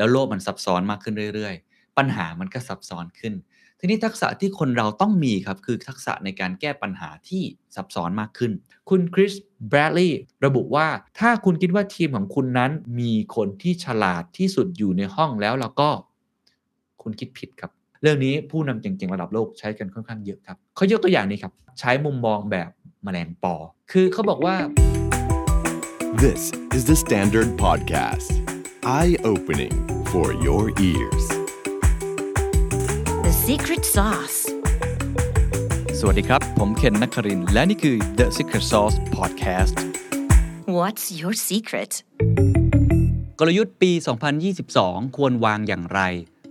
แล้วโลกมันซับซ้อนมากขึ้นเรื่อย ๆ ปัญหามันก็ซับซ้อนขึ้น ทีนี้ทักษะที่คนเราต้องมีครับ คือทักษะในการแก้ปัญหาที่ซับซ้อนมากขึ้น คุณคริสแบรดลีย์ระบุว่าถ้าคุณคิดว่าทีมของคุณนั้นมีคนที่ฉลาดที่สุดอยู่ในห้องแล้วแล้วก็ คุณคิดผิดครับ เรื่องนี้ผู้นำเก่งๆระดับโลกใช้กันค่อนข้างเยอะครับเขายกตัวอย่างนี้ครับ ใช้มุมมองแบบแมลงปอ คือเขาบอกว่า This is the Standard Podcast. Eye opening for your ears. The secret sauce. สวัสดีครับ ผมเคนนักครินทร์และนี่คือ The Secret Sauce Podcast What's your secret? กลยุทธ์ปี 2022 ควรวางอย่างไร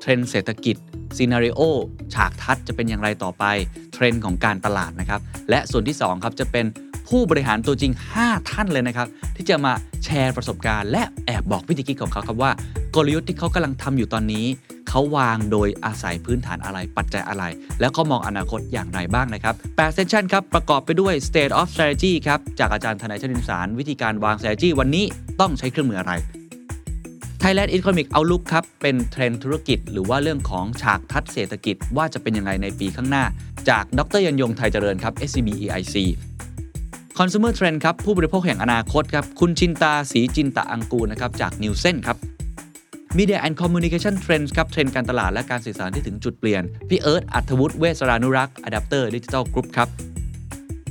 เทรนด์เศรษฐกิจ scenario ฉากทัศน์จะเป็นอย่างไรต่อไป เทรนด์ของการตลาดนะครับ และส่วนที่2ครับจะเป็นผู้บริหารตัวจริง 5 ท่านเลยนะครับ ที่จะมาแชร์ประสบการณ์ และแอบบอกวิธีคิดของเขาครับว่ากลยุทธ์ที่เขากำลังทำอยู่ตอนนี้ เขาวางโดยอาศัยพื้นฐานอะไรปัจจัยอะไร แล้วเขามองอนาคตอย่างไรบ้างนะครับ8 session ครับ ประกอบไปด้วย state of strategy ครับ จากอาจารย์ธนัยชรินทร์สาร วิธีการวาง strategy วันนี้ต้องใช้เครื่องมืออะไร Thailand Economic Outlook ครับ เป็นเทรนด์ธุรกิจ หรือว่าเรื่องของฉากทัศน์เศรษฐกิจว่าจะเป็นยังไงในปีข้างหน้า จากดรยันยงไทยเจริญครับ SCB EIC Consumer Trend ครับ ผู้บริโภคแห่งอนาคตครับ คุณชินตาสีจินตะอังกูนะครับ จากนิวเซนครับ Media and Communication Trends ครับ เทรนด์การตลาดและการสื่อสารที่ถึงจุดเปลี่ยน พี่เอิร์ธอัธวุฒิเวสรานุรักษ์ Adapter Digital Group ครับ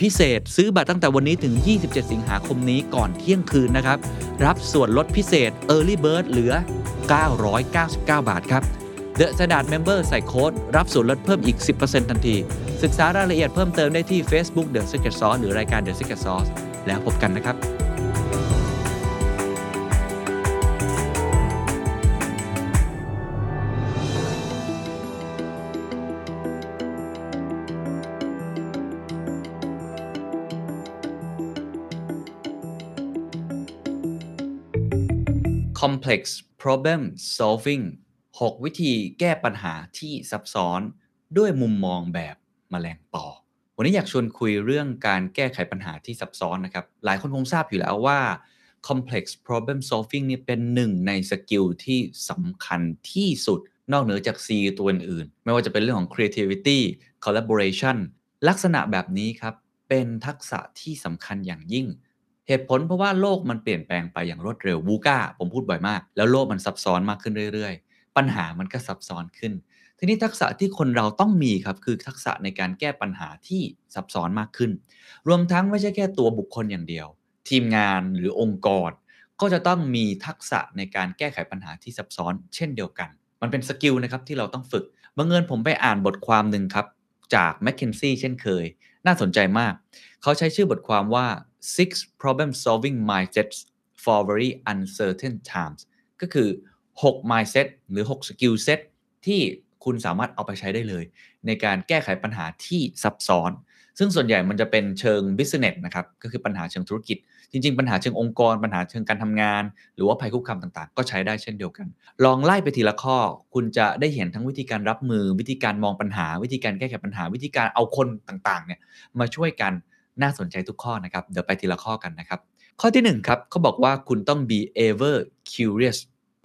พิเศษซื้อบัตรตั้งแต่วันนี้ถึง 27 สิงหาคมนี้ก่อนเที่ยงคืนนะครับ รับส่วนลดพิเศษ Early Bird เหลือ 999 บาทครับ The Standard Member ใส่โค้ด รับส่วนลดเพิ่มอีก 10%ทันที ศึกษารายละเอียดเพิ่มเติมได้ที่ Facebook The Secret Sauce หรือรายการ The Secret Sauce แล้วพบกันนะครับ Complex Problem Solving 6 วิธีแก้ปัญหาที่ซับซ้อนด้วยมุมมองแบบแมลงปอ วันนี้อยากชวนคุยเรื่องการแก้ไขปัญหาที่ซับซ้อนนะครับ หลายคนคงทราบอยู่แล้วว่า Complex Problem Solving เนี่ยเป็นหนึ่งในสกิลที่สำคัญที่สุดนอกเหนือจาก C ตัวอื่นๆไม่ว่าจะเป็นเรื่องของ creativity collaboration ลักษณะแบบนี้ครับ เป็นทักษะที่สำคัญอย่างยิ่ง เหตุผลเพราะว่าโลกมันเปลี่ยนแปลงไปอย่างรวดเร็ววูก้าผมพูดบ่อยมาก แล้วโลกมันซับซ้อนมากขึ้นเรื่อย ๆ ปัญหามันก็ซับซ้อนขึ้น ทีนี้ทักษะที่คนเราต้องมีครับคือทักษะในการแก้ปัญหาที่ซับซ้อนมากขึ้น รวมทั้งไม่ใช่แค่ตัวบุคคลอย่างเดียว ทีมงานหรือองค์กร ก็จะต้องมีทักษะในการแก้ไขปัญหาที่ซับซ้อน เช่นเดียวกัน มันเป็นสกิลนะครับที่เราต้องฝึกบังเอิญผมไปอ่านบทความหนึ่งครับจาก m c k เคนซี่เช่นเคย น่าสนใจมาก เขาใช้ชื่อบทความว่า six problem solving mindsets for very uncertain times ก็คือ 6 mindset หรือ 6 skill set ที่คุณสามารถเอาไปใช้ได้เลย ในการแก้ไขปัญหาที่ซับซ้อน ซึ่งส่วนใหญ่มันจะเป็นเชิง business นะครับ ก็คือปัญหาเชิงธุรกิจ จริง ๆ ปัญหาเชิงองค์กร ปัญหาเชิงการทำงาน หรือว่าภัยคุกคามต่างๆ ก็ใช้ได้เช่นเดียวกัน ลองไล่ไปทีละข้อ คุณจะได้เห็นทั้งวิธีการรับมือ วิธีการมองปัญหา วิธีการแก้ไขปัญหา วิธีการเอาคนต่างๆ เนี่ยมาช่วยกัน น่าสนใจทุกข้อนะครับ เดี๋ยวไปทีละข้อกันนะครับ ข้อที่1ครับเขาบอกว่าคุณต้อง be ever curious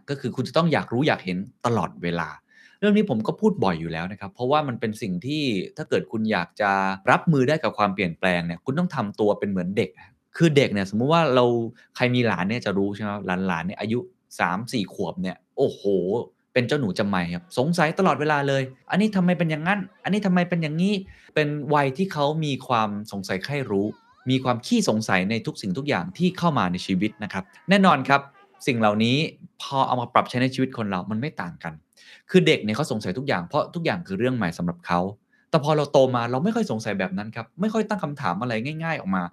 ก็คือคุณจะต้องอยากรู้อยากเห็นตลอดเวลา รื่องนี้ผมก็พูดบ่อยอยู่แล้วนะครับ เพราะว่ามันเป็นสิ่งที่ถ้าเกิดคุณอยากจะรับมือได้กับความเปลี่ยนแปลงเนี่ยคุณต้องทำตัวเป็นเหมือนเด็ก คือเด็กเนี่ยสมมุติว่าเราใครมีหลานเนี่ยจะรู้ใช่ไหมหลานหลานๆเนี่ยอายุ 3 4 ขวบเนี่ยโอ้โห เป็นเจ้าหนูจำไม่ครับสงสัยตลอดเวลาเลย อันนี้ทำไมเป็นอย่างนั้น อันนี้ทำไมเป็นอย่างนี้เป็นวัยที่เขามีความสงสัยใคร่รู้ มีความขี้สงสัยในทุกสิ่งทุกอย่างที่เข้ามาในชีวิตนะครับ แน่นอนครับ สิ่งเหล่านี้พอเอามาปรับใช้ในชีวิตคนเรา มันไม่ต่างกัน คือเด็กเนี่ยเขาสงสัยทุกอย่างเพราะทุกอย่างคือเรื่องใหม่สำหรับเขา แต่พอเราโตมาเราไม่ค่อยสงสัยแบบนั้นครับ ไม่ค่อยตั้งคำถามอะไรง่าย ๆ ออกมา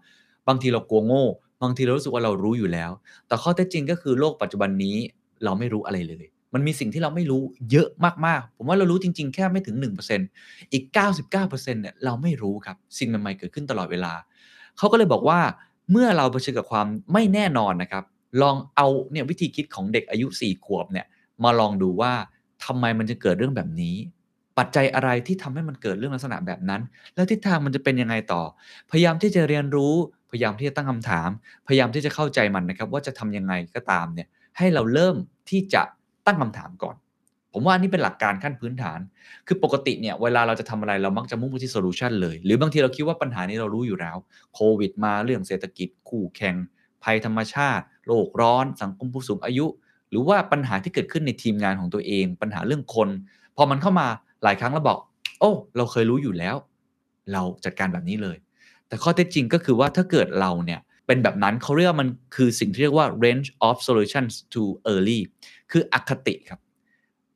บางทีเรากลัวโง่ บางทีเรารู้สึกว่าเรารู้อยู่แล้ว แต่ข้อเท็จจริงก็คือโลกปัจจุบันนี้เราไม่รู้อะไรเลย มันมีสิ่งที่เราไม่รู้เยอะมากๆ ผมว่าเรารู้จริง ๆ แค่ไม่ถึง 1%อีก 99%เนี่ยเราไม่รู้ครับ สิ่งใหม่ๆเกิดขึ้นตลอดเวลา เขาก็เลยบอกว่าเมื่อเราเผชิญกับความไม่แน่นอนนะครับ ลองเอาเนี่ยวิธีคิดของเด็กอายุ 4 ขวบเนี่ยมาลองดูว่าทำไมมันจะเกิดเรื่องแบบนี้ ปัจจัยอะไรที่ทำให้มันเกิดเรื่องลักษณะแบบนั้น แล้วทิศทางมันจะเป็นยังไงต่อ พยายามที่จะเรียนรู้ พยายามที่จะตั้งคำถาม พยายามที่จะเข้าใจมันนะครับ ว่าจะทำยังไงก็ตามเนี่ยให้เราเริ่มที่จะตั้งคำถามก่อน ผมว่าอันนี่เป็นหลักการขั้นพื้นฐาน คือปกติเนี่ยเวลาเราจะทำอะไรเรามักจะมุ่งไปที่ solution เลย หรือบางทีเราคิดว่าปัญหานี้เรารู้อยู่แล้ว โควิด มาเรื่องเศรษฐกิจ คู่แข่ง ภัยธรรมชาติ โลกร้อน สังคมผู้สูงอายุ หรือว่าปัญหาที่เกิดขึ้นในทีมงานของตัวเอง ปัญหาเรื่องคน พอมันเข้ามาหลายครั้งเราบอก โอ้ เราเคยรู้อยู่แล้ว เราจัดการแบบนี้เลย แต่ข้อเท็จจริงก็คือว่าถ้าเกิดเราเนี่ยเป็นแบบนั้นเขาเรียกมันคือสิ่งที่เรียกว่า range of solutions to early คืออคติครับ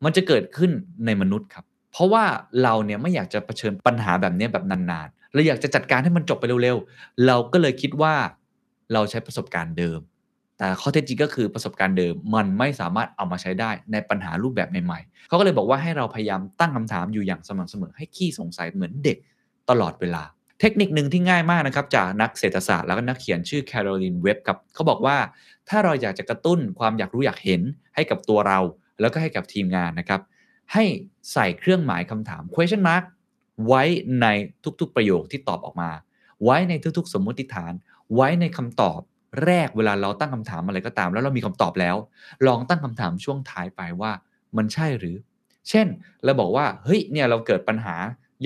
มันจะเกิดขึ้นในมนุษย์ครับ เพราะว่าเราเนี่ยไม่อยากจะเผชิญปัญหาแบบนี้แบบนานๆเราอยากจะจัดการให้มันจบไปเร็วๆ เราก็เลยคิดว่าเราใช้ประสบการณ์เดิม แต่ข้อเท็จจริงก็คือประสบการณ์เดิมมันไม่สามารถเอามาใช้ได้ในปัญหารูปแบบใหม่ๆเขาก็เลยบอกว่าให้เราพยายามตั้งคำถามอยู่อย่างสม่ำเสมอให้ขี้สงสัยเหมือนเด็กตลอดเวลา เทคนิคหนึ่งที่ง่ายมากนะครับจากนักเศรษฐศาสตร์แล้วก็นักเขียนชื่อแคโรลินเว็บครับเขาบอกว่า ถ้าเราอยากจะกระตุ้นความอยากรู้อยากเห็นให้กับตัวเรา แล้วก็ให้กับทีมงานนะครับ ให้ใส่เครื่องหมายคำถาม question mark ไว้ในทุกๆประโยคที่ตอบออกมา ไว้ในทุกๆ สมมติฐาน ไว้ในคำตอบ แรกเวลาเราตั้งคำถามอะไรก็ตาม แล้วเรามีคำตอบแล้ว ลองตั้งคำถามช่วงท้ายไปว่ามันใช่หรือ เช่นเราบอกว่าเฮ้ยเนี่ยเราเกิดปัญหา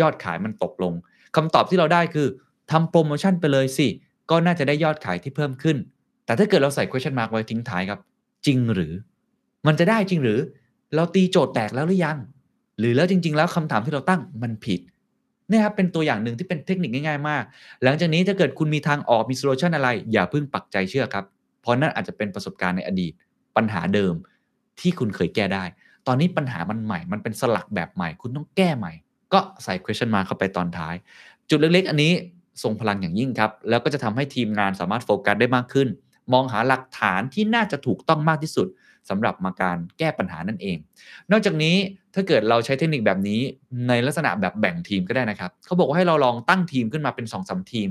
ยอดขายมันตกลงคำตอบที่เราได้คือทำโปรโมชั่นไปเลยสิ ก็น่าจะได้ยอดขายที่เพิ่มขึ้น แต่ถ้าเกิดเราใส่ question mark ไว้ทิ้งท้ายครับ จริงหรือ มันจะได้จริงหรือ เราตีโจทย์แตกแล้วหรือยัง หรือแล้วจริง ๆ แล้วคำถามที่เราตั้งมันผิด นี่ครับเป็นตัวอย่างหนึ่งที่เป็นเทคนิคง่ายๆมาก หลังจากนี้ถ้าเกิดคุณมีทางออกมี solution อะไร อย่าเพิ่งปักใจเชื่อครับ เพราะนั่นอาจจะเป็นประสบการณ์ในอดีต ปัญหาเดิมที่คุณเคยแก้ได้ ตอนนี้ปัญหามันใหม่ มันเป็นสลักแบบใหม่ คุณต้องแก้ใหม่ ก็ใส่ question mark เข้าไปตอนท้าย จุดเล็กๆ อันนี้ทรงพลังอย่างยิ่งครับ แล้วก็จะทำให้ทีมงานสามารถโฟกัสได้มากขึ้น มองหาหลักฐานที่น่าจะถูกต้องมากที่สุด สำหรับมาการแก้ปัญหานั่นเอง นอกจากนี้ถ้าเกิดเราใช้เทคนิคแบบนี้ในลักษณะแบบแบ่งทีมก็ได้นะครับ เขาบอกว่าให้เราลองตั้งทีมขึ้นมาเป็น2อสทีม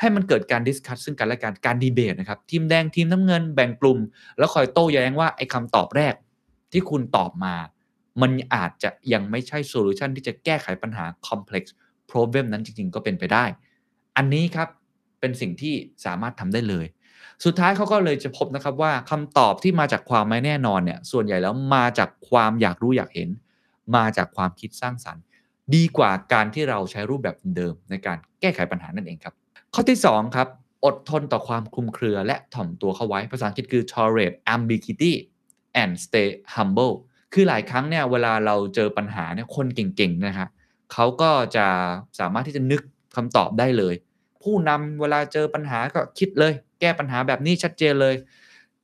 ให้มันเกิดการ discuss ซึ่งกันและกันการดีเบตนะครับ ทีมแดงทีมน้ำเงินแบ่งกลุ่ม แล้วคอยโต้แย้งว่าไอ้คำตอบแรกที่คุณตอบมา มันอาจจะยังไม่ใช่โซลูชันที่จะแก้ไขปัญหา complex problem นั้นจริงๆ ก็เป็นไปได้ อันนี้ครับเป็นสิ่งที่สามารถทำได้เลย สุดท้ายเขาก็เลยจะพบนะครับว่าคำตอบที่มาจากความไม่แน่นอนเนี่ยส่วนใหญ่แล้วมาจากความอยากรู้อยากเห็น มาจากความคิดสร้างสรรค์ ดีกว่าการที่เราใช้รูปแบบเดิมในการแก้ไขปัญหานั่นเองครับ ข้อที่ 2 ครับ อดทนต่อความคลุมเครือและถ่อมตัวเข้าไว้ ภาษาอังกฤษคือ tolerate ambiguity and stay humble คือหลายครั้งเนี่ยเวลาเราเจอปัญหาเนี่ยคนเก่งๆนะครับเขาก็จะสามารถที่จะนึกคำตอบได้เลย ผู้นำเวลาเจอปัญหาก็คิดเลย แก้ปัญหาแบบนี้ชัดเจนเลย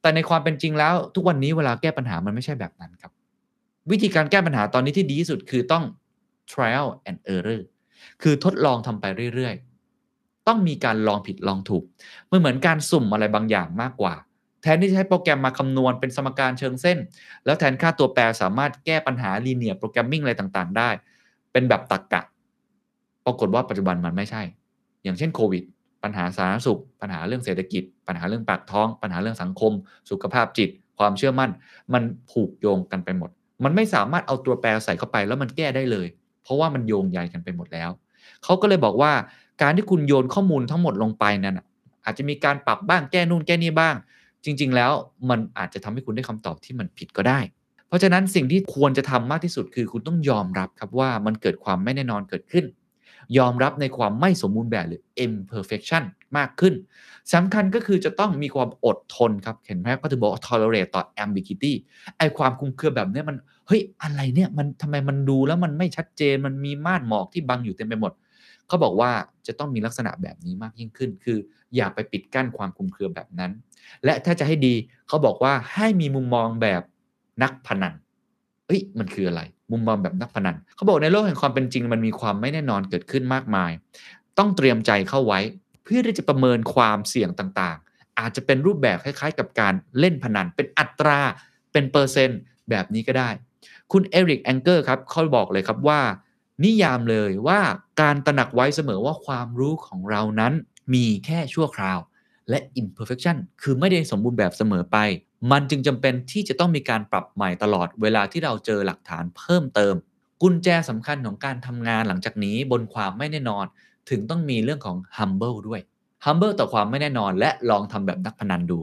แต่ในความเป็นจริงแล้ว ทุกวันนี้เวลาแก้ปัญหามันไม่ใช่แบบนั้นครับ วิธีการแก้ปัญหาตอนนี้ที่ดีที่สุดคือต้อง trial and error คือทดลองทำไปเรื่อยๆ ต้องมีการลองผิดลองถูกมันเหมือนการสุ่มอะไรบางอย่างมากกว่า แทนที่จะใช้โปรแกรมมาคำนวณเป็นสมการเชิงเส้น แล้วแทนค่าตัวแปรสามารถแก้ปัญหา linear programming อะไรต่างๆ ได้ เป็นแบบตรรกกะ ปรากฏว่าปัจจุบันมันไม่ใช่ อย่างเช่นโควิด ปัญหาสาธารณสุข ปัญหาเรื่องเศรษฐกิจ ปัญหาเรื่องปากท้อง ปัญหาเรื่องสังคม สุขภาพจิต ความเชื่อมั่น มันผูกโยงกันไปหมด มันไม่สามารถเอาตัวแปรใส่เข้าไปแล้วมันแก้ได้เลย เพราะว่ามันโยงใยกันไปหมดแล้ว เขาก็เลยบอกว่าการที่คุณโยนข้อมูลทั้งหมดลงไปนั่นอาจจะมีการปรับบ้างแก้นู่นแก้นี่บ้างจจริง ๆ แล้วมันอาจจะทำให้คุณได้คำตอบที่มันผิดก็ได้ เพราะฉะนั้นสิ่งที่ควรจะทำมากที่สุดคือ คุณต้องยอมรับครับว่ามันเกิดความไม่แน่นอนเกิดขึ้น ยอมรับในความไม่สมบูรณ์แบบหรือ imperfection มากขึ้นสำคัญก็คือจะต้องมีความอดทนครับ เห็นไหมก็ถึงบอก tolerate ต่อ ambiguity ไอความคลุมเครือแบบนี้มันเฮ้ยอะไรเนี่ยมันทำไมมันดูแล้วมันไม่ชัดเจนมันมีม่านหมอกที่บังอยู่เต็มไปหมดเขาบอกว่าจะต้องมีลักษณะแบบนี้มากยิ่งขึ้น คือ อย่าไปปิดกั้นความคลุมเครือแบบนั้น และถ้าจะให้ดีเขาบอกว่าให้มีมุมมองแบบนักพนันเอ้ยมันคืออะไร มุมมองแบบนักพนันเขาบอกในโลกแห่งความเป็นจริงมันมีความไม่แน่นอนเกิดขึ้นมากมาย ต้องเตรียมใจเข้าไว้ เพื่อที่จะประเมินความเสี่ยงต่างๆ อาจจะเป็นรูปแบบคล้ายๆ กับการเล่นพนัน เป็นอัตราเป็นเปอร์เซ็นต์แบบนี้ก็ได้ คุณเอริกแองเกอร์ครับเขาบอกเลยครับว่า นิยามเลยว่าการตระหนักไว้เสมอว่าความรู้ของเรานั้นมีแค่ชั่วคราว และ imperfection คือไม่ได้สมบูรณ์แบบเสมอไป มันจึงจำเป็นที่จะต้องมีการปรับใหม่ตลอดเวลาที่เราเจอหลักฐานเพิ่มเติม กุญแจสำคัญของการทำงานหลังจากนี้บนความไม่แน่นอน ถึงต้องมีเรื่องของ humble ด้วย humble ต่อความไม่แน่นอน และลองทำแบบนักพนันดู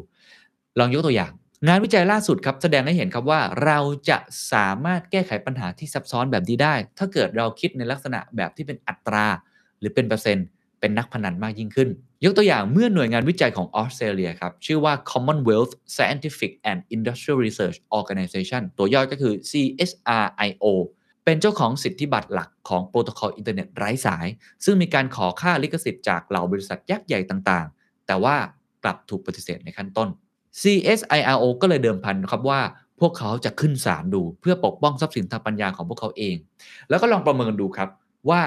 ลองยกตัวอย่าง งานวิจัยล่าสุดครับแสดงให้เห็นครับว่า เราจะสามารถแก้ไขปัญหาที่ซับซ้อนแบบนี้ได้ ถ้าเกิดเราคิดในลักษณะแบบที่เป็นอัตรา หรือเป็นเปอร์เซ็นต์ เป็นนักพนันมากยิ่งขึ้น ยกตัวอย่างเมื่อหน่วยงานวิจัยของออสเตรเลียครับ ชื่อว่า Commonwealth Scientific and Industrial Research Organization ตัวย่อก็คือ CSRIO เป็นเจ้าของสิทธิบัตรหลักของโปรโตคอลอินเทอร์เน็ตไร้สาย ซึ่งมีการขอค่าลิขสิทธิ์จากเหล่าบริษัทยักษ์ใหญ่ต่างๆ แต่ว่ากลับถูกปฏิเสธในขั้นต้น CSIRO ก็เลยเดิมพันครับว่าพวกเขาจะขึ้นศาลดู เพื่อปกป้องทรัพย์สินทางปัญญาของพวกเขาเอง แล้วก็ลองประเมินดูครับว่า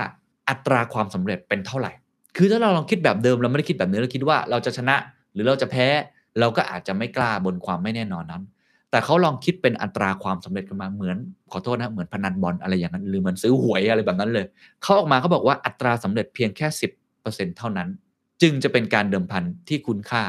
อัตราความสำเร็จเป็นเท่าไหร่ คือถ้าเราลองคิดแบบเดิมเราไม่ได้คิดแบบนี้เราคิดว่าเราจะชนะ หรือเราจะแพ้เราก็อาจจะไม่กล้าบนความไม่แน่นอนนั้น แต่เขาลองคิดเป็นอัตราความสำเร็จกันมาเหมือน ขอโทษนะเหมือนพนันบอลอะไรอย่างนั้น หรือเหมือนซื้อหวยอะไรแบบนั้นเลยเขาออกมาเขาบอกว่าอัตราสำเร็จเพียงแค่ 10%เท่านั้น จึงจะเป็นการเดิมพันที่คุณค่า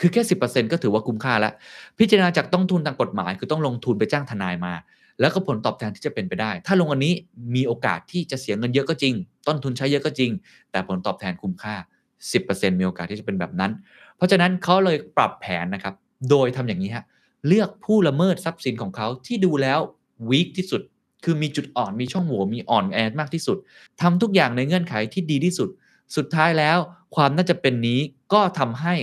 คือแค่ 10%ก็ถือว่าคุ้มค่าแล้ว พิจารณาจากต้องทุนทางกฎหมาย คือต้องลงทุนไปจ้างทนายมา แล้วก็ผลตอบแทนที่จะเป็นไปได้ ถ้าลงอันนี้มีโอกาสที่จะเสียเงินเยอะก็จริง ต้นทุนใช้เยอะก็จริง แต่ผลตอบแทนคุ้มค่า 10%มีโอกาสที่จะเป็นแบบนั้น เพราะฉะนั้นเขาเลยปรับแผนนะครับ โดยทำอย่างนี้ฮะเลือกผู้ละเมิดทรัพย์สินของเขาที่ดูแล้ววีคที่สุด คือมีจุดอ่อนมีช่องโหว่มีอ่อนแอมากที่สุดทำทุกอย่างในเงื่อนไขที่ดีที่สุด สุดท้ายแล้ว ความน่าจะเป็นนี้ก็ทำให้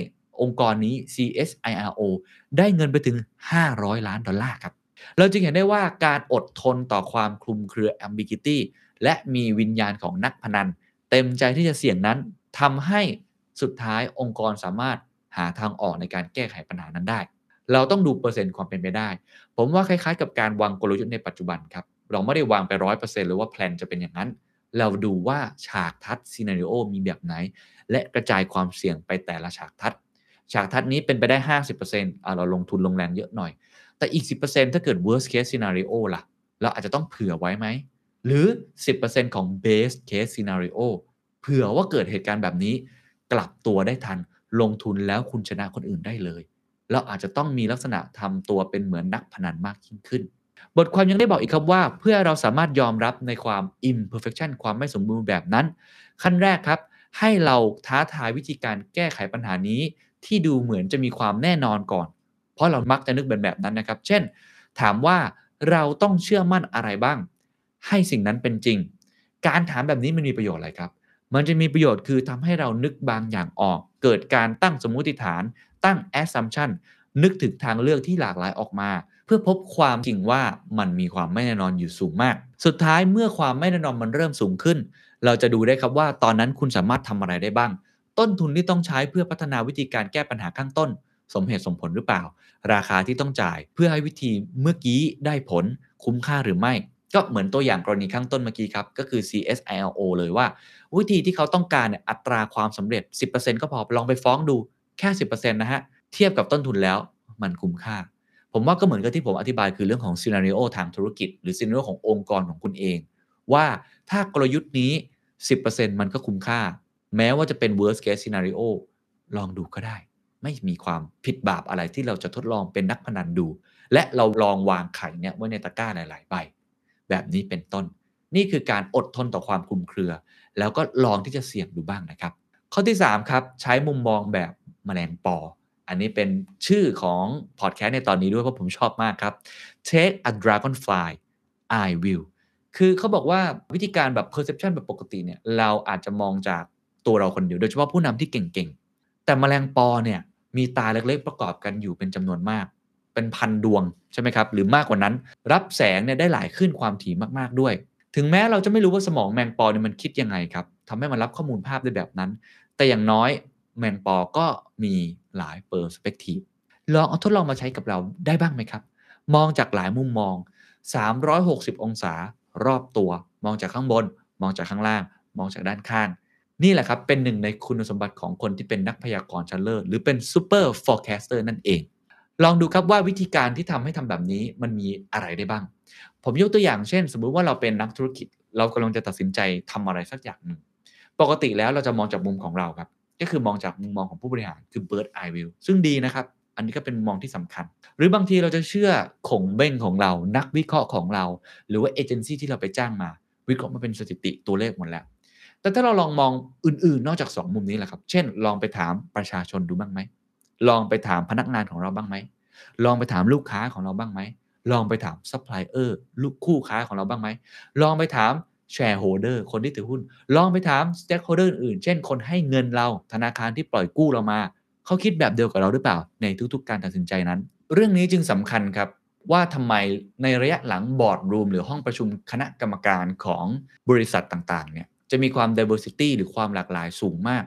องค์กรนี้ CSIRO ได้เงินไปถึง 500 ล้านดอลลาร์ครับ เราจึงเห็นได้ว่าการอดทนต่อความคลุมเครือ ambiguity และมีวิญญาณของนักพนัน เต็มใจที่จะเสี่ยงนั้นทำให้สุดท้ายองค์กรสามารถหาทางออกในการแก้ไขปัญหานั้นได้ เราต้องดูเปอร์เซ็นต์ความเป็นไปได้ ผมว่าคล้ายๆ กับการวางกลยุทธ์ในปัจจุบันครับ เราไม่ได้วางไปร้อยเปอร์เซ็นต์หรือว่า plan จะเป็นอย่างนั้น เราดูว่าฉากทัศน์ scenario มีแบบไหน และกระจายความเสี่ยงไปแต่ละฉากทัศน์ ฉากทัศน์นี้เป็นไปได้ 50%อะเราลงทุนลงแรงเยอะหน่อย แต่อีก 10%ถ้าเกิด worst case scenario ล่ะ เราอาจจะต้องเผื่อไว้ไหม หรือ 10%ของ best case scenario เผื่อว่าเกิดเหตุการณ์แบบนี้ กลับตัวได้ทันลงทุนแล้วคุณชนะคนอื่นได้เลย เราอาจจะต้องมีลักษณะทำตัวเป็นเหมือนนักพนันมากยิ่งขึ้น บทความยังได้บอกอีกครับว่า เพื่อเราสามารถยอมรับในความ imperfection ความไม่สมบูรณ์แบบนั้น ขั้นแรกครับ ให้เราท้าทายวิธีการแก้ไขปัญหานี้ ที่ดูเหมือนจะมีความแน่นอนก่อน เพราะเรามักจะนึกแบบแบบนั้นนะครับ เช่น ถามว่าเราต้องเชื่อมั่นอะไรบ้าง ให้สิ่งนั้นเป็นจริง การถามแบบนี้มันมีประโยชน์อะไรครับ มันจะมีประโยชน์คือทำให้เรานึกบางอย่างออก เกิดการตั้งสมมุติฐาน ตั้ง assumption นึกถึงทางเลือกที่หลากหลายออกมา เพื่อพบความจริงว่ามันมีความไม่แน่นอนอยู่สูงมาก สุดท้ายเมื่อความไม่แน่นอนมันเริ่มสูงขึ้น เราจะดูได้ครับว่าตอนนั้นคุณสามารถทำอะไรได้บ้าง ต้นทุนที่ต้องใช้เพื่อพัฒนาวิธีการแก้ปัญหาข้างต้น สมเหตุสมผลหรือเปล่า ราคาที่ต้องจ่ายเพื่อให้วิธีเมื่อกี้ได้ผลคุ้มค่าหรือไม่ ก็เหมือนตัวอย่างกรณีข้างต้นเมื่อกี้ครับ ก็คือ CSILO เลยว่า วิธีที่เขาต้องการเนี่ยอัตราความสำเร็จ 10%ก็พอลองไปฟ้องดูแค่ 10%นะฮะ เทียบกับต้นทุนแล้วมันคุ้มค่า ผมว่าก็เหมือนกับที่ผมอธิบายคือเรื่องของซีนารีโอทางธุรกิจ หรือซีนารีโอขององค์กรของคุณเอง ว่าถ้ากลยุทธ์นี้ 10%มันก็คุ้มค่า แม้ว่าจะเป็น worst case scenario ลองดูก็ได้ ไม่มีความผิดบาปอะไรที่เราจะทดลองเป็นนักพนันดู และเราลองวางไข่เนี่ยไว้ในตะกร้าหลาย ๆ ใบ แบบนี้เป็นต้น นี่คือการอดทนต่อความคลุมเครือ แล้วก็ลองที่จะเสี่ยงดูบ้างนะครับ ข้อที่3ครับใช้มุมมองแบบแมลงปอ อันนี้เป็นชื่อของพอดแคสต์ในตอนนี้ด้วยเพราะผมชอบมากครับ Take a dragonfly I will คือเขาบอกว่าวิธีการแบบ perception แบบปกติเนี่ยเราอาจจะมองจากตัวเราคนเดียว โดยเฉพาะผู้นำที่เก่งๆ แต่แมลงปอเนี่ยมีตาเล็กๆประกอบกันอยู่เป็นจำนวนมาก เป็นพันดวงใช่ไหมครับหรือมากกว่านั้น รับแสงเนี่ยได้หลายขึ้นความถี่มากๆด้วย ถึงแม้เราจะไม่รู้ว่าสมองแมงปอเนี่ยมันคิดยังไงครับทำให้มันรับข้อมูลภาพได้แบบนั้น แต่อย่างน้อยแมงปอก็มีหลาย perspective ลองเอาทดลองมาใช้กับเราได้บ้างไหมครับ มองจากหลายมุมมอง 360 องศารอบตัว มองจากข้างบน มองจากข้างล่าง มองจากด้านข้าง นี่แหละครับ เป็นหนึ่งในคุณสมบัติของคนที่เป็นนักพยากรณ์ชั้นเลิศหรือเป็น superforecaster นั่นเอง ลองดูครับว่าวิธีการที่ทำให้ทำแบบนี้มันมีอะไรได้บ้าง ผมยกตัวอย่างเช่น สมมุติว่าเราเป็นนักธุรกิจ เรากำลังจะตัดสินใจทำอะไรสักอย่างหนึ่งปกติแล้วเราจะมองจากมุมของเราครับ ก็คือมองจากมุมมองของผู้บริหารคือ bird eye view ซึ่งดีนะครับ อันนี้ก็เป็นมุมมองที่สำคัญ หรือบางทีเราจะเชื่อขงเบ้งของเรา นักวิเคราะห์ของเรา หรือว่าเอเจนซี่ที่เราไปจ้างมา วิเคราะห์มาเป็นสถิติตัวเลขหมดแล้ว แต่ถ้าเราลองมองอื่นๆ นอกจาก 2 มุมนี้แหละครับ เช่น ลองไปถามประชาชนดูบ้างไหม ลองไปถามพนักงานของเราบ้างไหม ลองไปถามลูกค้าของเราบ้างไหม ลองไปถามซัพพลายเออร์ลูกคู่ค้าของเราบ้างไหม ลองไปถาม shareholder คนที่ถือหุ้น ลองไปถาม stakeholder อื่น เช่น คนให้เงินเรา ธนาคารที่ปล่อยกู้เรามา เขาคิดแบบเดียวกับเราหรือเปล่า ในทุกๆ การตัดสินใจนั้น เรื่องนี้จึงสำคัญครับว่าทำไมในระยะหลัง boardroom หรือห้องประชุมคณะกรรมการของบริษัทต่างๆเนี่ยจะมีความ diversity หรือความหลากหลายสูงมาก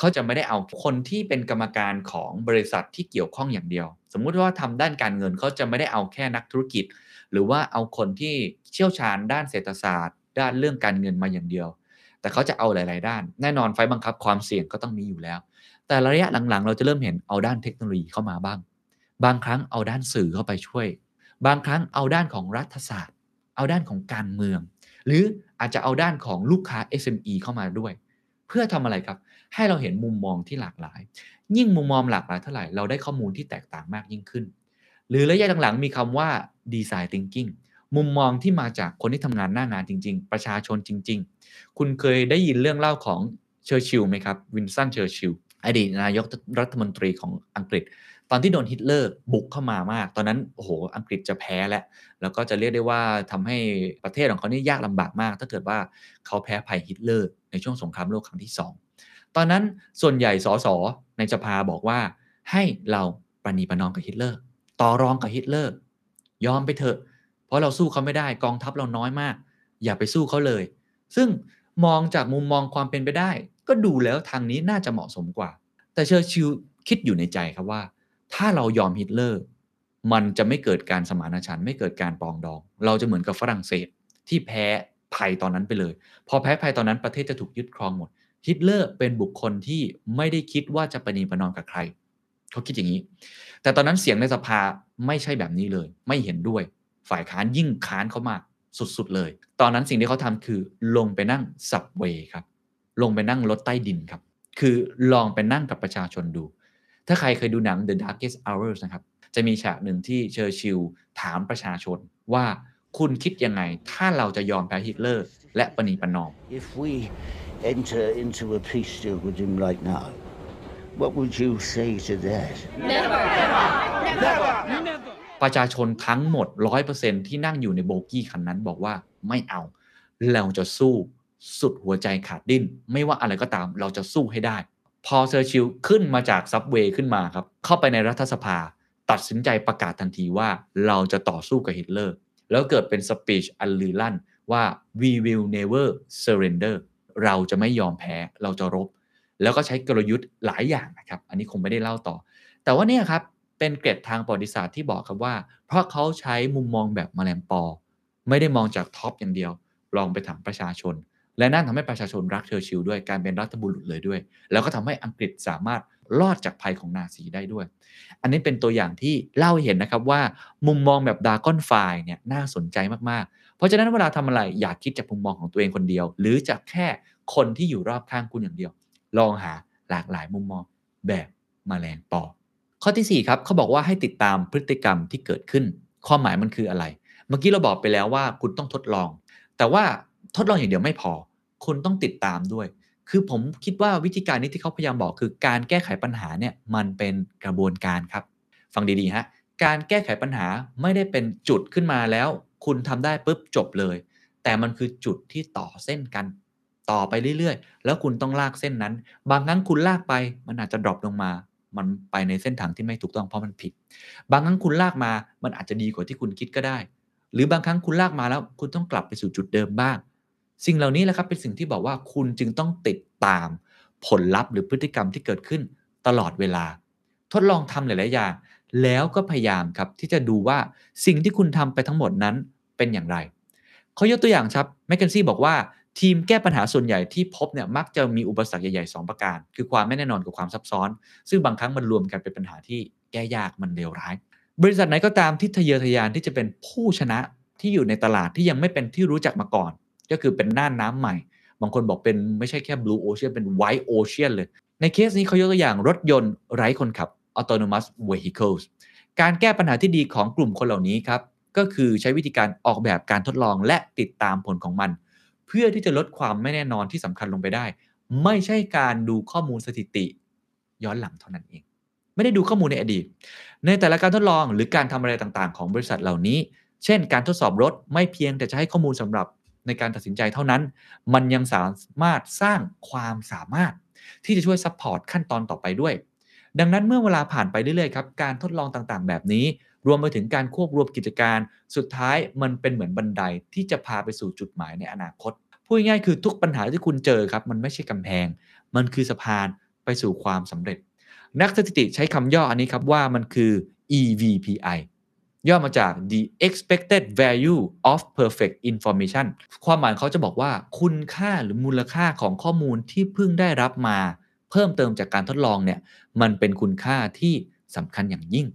เขาจะไม่ได้เอาคนที่เป็นกรรมการของบริษัทที่เกี่ยวข้องอย่างเดียว สมมุติว่าทำด้านการเงินเขาจะไม่ได้เอาแค่นักธุรกิจ หรือว่าเอาคนที่เชี่ยวชาญด้านเศรษฐศาสตร์ ด้านเรื่องการเงินมาอย่างเดียว แต่เขาจะเอาหลาย ๆ ด้าน แน่นอนไฟบังคับความเสี่ยงก็ต้องมีอยู่แล้ว แต่ระยะหลัง ๆ เราจะเริ่มเห็นเอาด้านเทคโนโลยีเข้ามาบ้าง บางครั้งเอาด้านสื่อเข้าไปช่วย บางครั้งเอาด้านของรัฐศาสตร์ เอาด้านของการเมือง หรืออาจจะเอาด้านของลูกค้า SME เข้ามาด้วย เพื่อทำอะไรครับ ให้เราเห็นมุมมองที่หลากหลาย ยิ่งมุมมองหลากหลายเท่าไหร่เราได้ข้อมูลที่แตกต่างมากยิ่งขึ้น หรือระยะหลังๆมีคำว่า design thinking มุมมองที่มาจากคนที่ทำงานหน้างานจริง ๆ ประชาชนจริง ๆ คุณเคยได้ยินเรื่องเล่าของเชอร์ชิลไหมครับวินสตันเชอร์ชิลอดีตนายกรัฐมนตรีของอังกฤษ ตอนที่โดนฮิตเลอร์บุกเข้ามามาก ตอนนั้นโอ้โหอังกฤษจะแพ้แล้ว แล้วก็จะเรียกได้ว่าทำให้ประเทศของเขานี่ยากลำบากมาก ถ้าเกิดว่าเขาแพ้ภัยฮิตเลอร์ในช่วงสงครามโลกครั้งที่2 ตอนนั้นส่วนใหญ่สสในสภาบอกว่า ให้เราประนีประนอมกับฮิตเลอร์ ต่อรองกับฮิตเลอร์ ยอมไปเถอะ เพราะเราสู้เขาไม่ได้กองทัพเราน้อยมาก อย่าไปสู้เขาเลย ซึ่งมองจากมุมมองความเป็นไปได้ ก็ดูแล้วทางนี้น่าจะเหมาะสมกว่า แต่เชอร์ชิลคิดอยู่ในใจครับว่า ถ้าเรายอมฮิตเลอร์ มันจะไม่เกิดการสมานฉันท์ไม่เกิดการปรองดอง เราจะเหมือนกับฝรั่งเศสที่แพ้ภัยตอนนั้นไปเลย พอแพ้ภัยตอนนั้นประเทศจะถูกยึดครองหมด ฮิตเลอร์เป็นบุคคลที่ไม่ได้คิดว่าจะประนีประนอมกับใคร เขาคิดอย่างนี้ แต่ตอนนั้นเสียงในสภาไม่ใช่แบบนี้เลย ไม่เห็นด้วย ฝ่ายค้านยิ่งค้านเขามากสุดๆเลย ตอนนั้นสิ่งที่เขาทำคือลงไปนั่งสับเวย์ครับ ลงไปนั่งรถใต้ดินครับ คือลองไปนั่งกับประชาชนดู ถ้าใครเคยดูหนัง The Darkest Hours นะครับ จะมีฉากหนึ่งที่เชอร์ชิลถามประชาชนว่า คุณคิดยังไง ถ้าเราจะยอมแพ้ฮิตเลอร์ และประนีประนอม If we enter into a peace deal with him right now, what would you say to that? ประชาชนทั้งหมด 100%ที่นั่งอยู่ในโบกี้คันนั้นบอกว่าไม่เอา เราจะสู้สุดหัวใจขาดดิ้น ไม่ว่าอะไรก็ตามเราจะสู้ให้ได้ พอเชอร์ชิลขึ้นมาจาก subway ขึ้นมาครับ เข้าไปในรัฐสภา ตัดสินใจประกาศทันทีว่าเราจะต่อสู้กับฮิตเลอร์ แล้วเกิดเป็น speech อันลือลั่นว่า we will never surrender เราจะไม่ยอมแพ้เราจะรบ แล้วก็ใช้กลยุทธ์หลายอย่างนะครับ อันนี้คงไม่ได้เล่าต่อ แต่ว่าเนี่ยครับเป็นเกร็ดทางประวัติศาสตร์ที่บอกครับว่า เพราะเขาใช้มุมมองแบบแมลงปอ ไม่ได้มองจาก top อย่างเดียว ลองไปถามประชาชน และนั่นทำให้ประชาชนรักเชอร์ชิลด้วยการเป็นรัฐบุรุษเลยด้วย แล้วก็ทำให้อังกฤษสามารถรอดจากภัยของนาซีได้ด้วย อันนี้เป็นตัวอย่างที่เล่าเห็นนะครับว่ามุมมองแบบดากอนไฟเนี่ยน่าสนใจมากๆ เพราะฉะนั้นเวลาทำอะไรอย่าคิดจากมุมมองของตัวเองคนเดียว หรือจากแค่คนที่อยู่รอบข้างคุณอย่างเดียว ลองหาหลากหลายมุมมองแบบมแมลงปอ ข้อที่ 4 ครับเขาบอกว่าให้ติดตามพฤติกรรมที่เกิดขึ้น ความหมายมันคืออะไร เมื่อกี้เราบอกไปแล้วว่าคุณต้องทดลอง แต่ว่า ทดลองอย่างเดียวไม่พอ คุณต้องติดตามด้วย คือผมคิดว่าวิธีการนี้ที่เขาพยายามบอกคือการแก้ไขปัญหาเนี่ยมันเป็นกระบวนการครับ ฟังดีๆฮะการแก้ไขปัญหาไม่ได้เป็นจุดขึ้นมาแล้ว คุณทำได้ปุ๊บจบเลย แต่มันคือจุดที่ต่อเส้นกัน ต่อไปเรื่อยๆ แล้วคุณต้องลากเส้นนั้น บางครั้งคุณลากไปมันอาจจะดรอปลงมา มันไปในเส้นทางที่ไม่ถูกต้องเพราะมันผิด บางครั้งคุณลากมา มันอาจจะดีกว่าที่คุณคิดก็ได้ หรือบางครั้งคุณลากมาแล้ว คุณต้องกลับไปสู่จุดเดิมบ้าง สิ่งเหล่านี้แหละครับเป็นสิ่งที่บอกว่าคุณจึงต้องติดตามผลลัพธ์หรือพฤติกรรมที่เกิดขึ้นตลอดเวลา ทดลองทำหลาย ๆ อย่าง แล้วก็พยายามครับที่จะดูว่าสิ่งที่คุณทำไปทั้งหมดนั้นเป็นอย่างไรเขายกตัวอย่างครับแมคเคนซี่บอกว่าทีมแก้ปัญหาส่วนใหญ่ที่พบเนี่ยมักจะมีอุปสรรคใหญ่ๆ 2 ประการ คือความไม่แน่นอนกับความซับซ้อน ซึ่งบางครั้งมันรวมกันเป็นปัญหาที่แก้ยากมันเลวร้าย บริษัทไหนก็ตามที่ทะเยอทะยานที่จะเป็นผู้ชนะที่อยู่ในตลาดที่ยังไม่เป็นที่รู้จักมาก่อน ก็คือเป็นน่านน้ำใหม่ บางคนบอกเป็นไม่ใช่แค่ blue ocean เป็น white ocean เลย ในเคสนี้เขายกตัวอย่างรถยนต์ไร้คนขับ autonomous vehicles การแก้ปัญหาที่ดีของกลุ่มคนเหล่านี้ครับก็คือใช้วิธีการออกแบบการทดลองและติดตามผลของมัน เพื่อที่จะลดความไม่แน่นอนที่สำคัญลงไปได้ ไม่ใช่การดูข้อมูลสถิติ ย้อนหลังเท่านั้นเอง ไม่ได้ดูข้อมูลในอดีต ในแต่ละการทดลองหรือการทำอะไรต่างๆ ของบริษัทเหล่านี้ เช่น การทดสอบรถไม่เพียงแต่จะให้ข้อมูลสำหรับ ในการตัดสินใจเท่านั้น มันยังสามารถสร้างความสามารถที่จะช่วย support ขั้นตอนต่อไปด้วย ดังนั้นเมื่อเวลาผ่านไปเรื่อยๆครับการทดลองต่างๆ แบบนี้ รวมไปถึงการควบรวมกิจการ สุดท้ายมันเป็นเหมือนบันไดที่จะพาไปสู่จุดหมายในอนาคตพูดง่ายๆคือทุกปัญหาที่คุณเจอครับมันไม่ใช่กำแพง มันคือสะพานไปสู่ความสำเร็จ นักสถิติใช้คำย่ออันนี้ครับว่ามันคือ EVPI ย่อมาจาก the expected value of perfect information ความหมายเขาจะบอกว่า คุณค่าหรือมูลค่าของข้อมูลที่เพิ่งได้รับมา เพิ่มเติมจากการทดลองเนี่ยมันเป็นคุณค่าที่สำคัญอย่างยิ่ง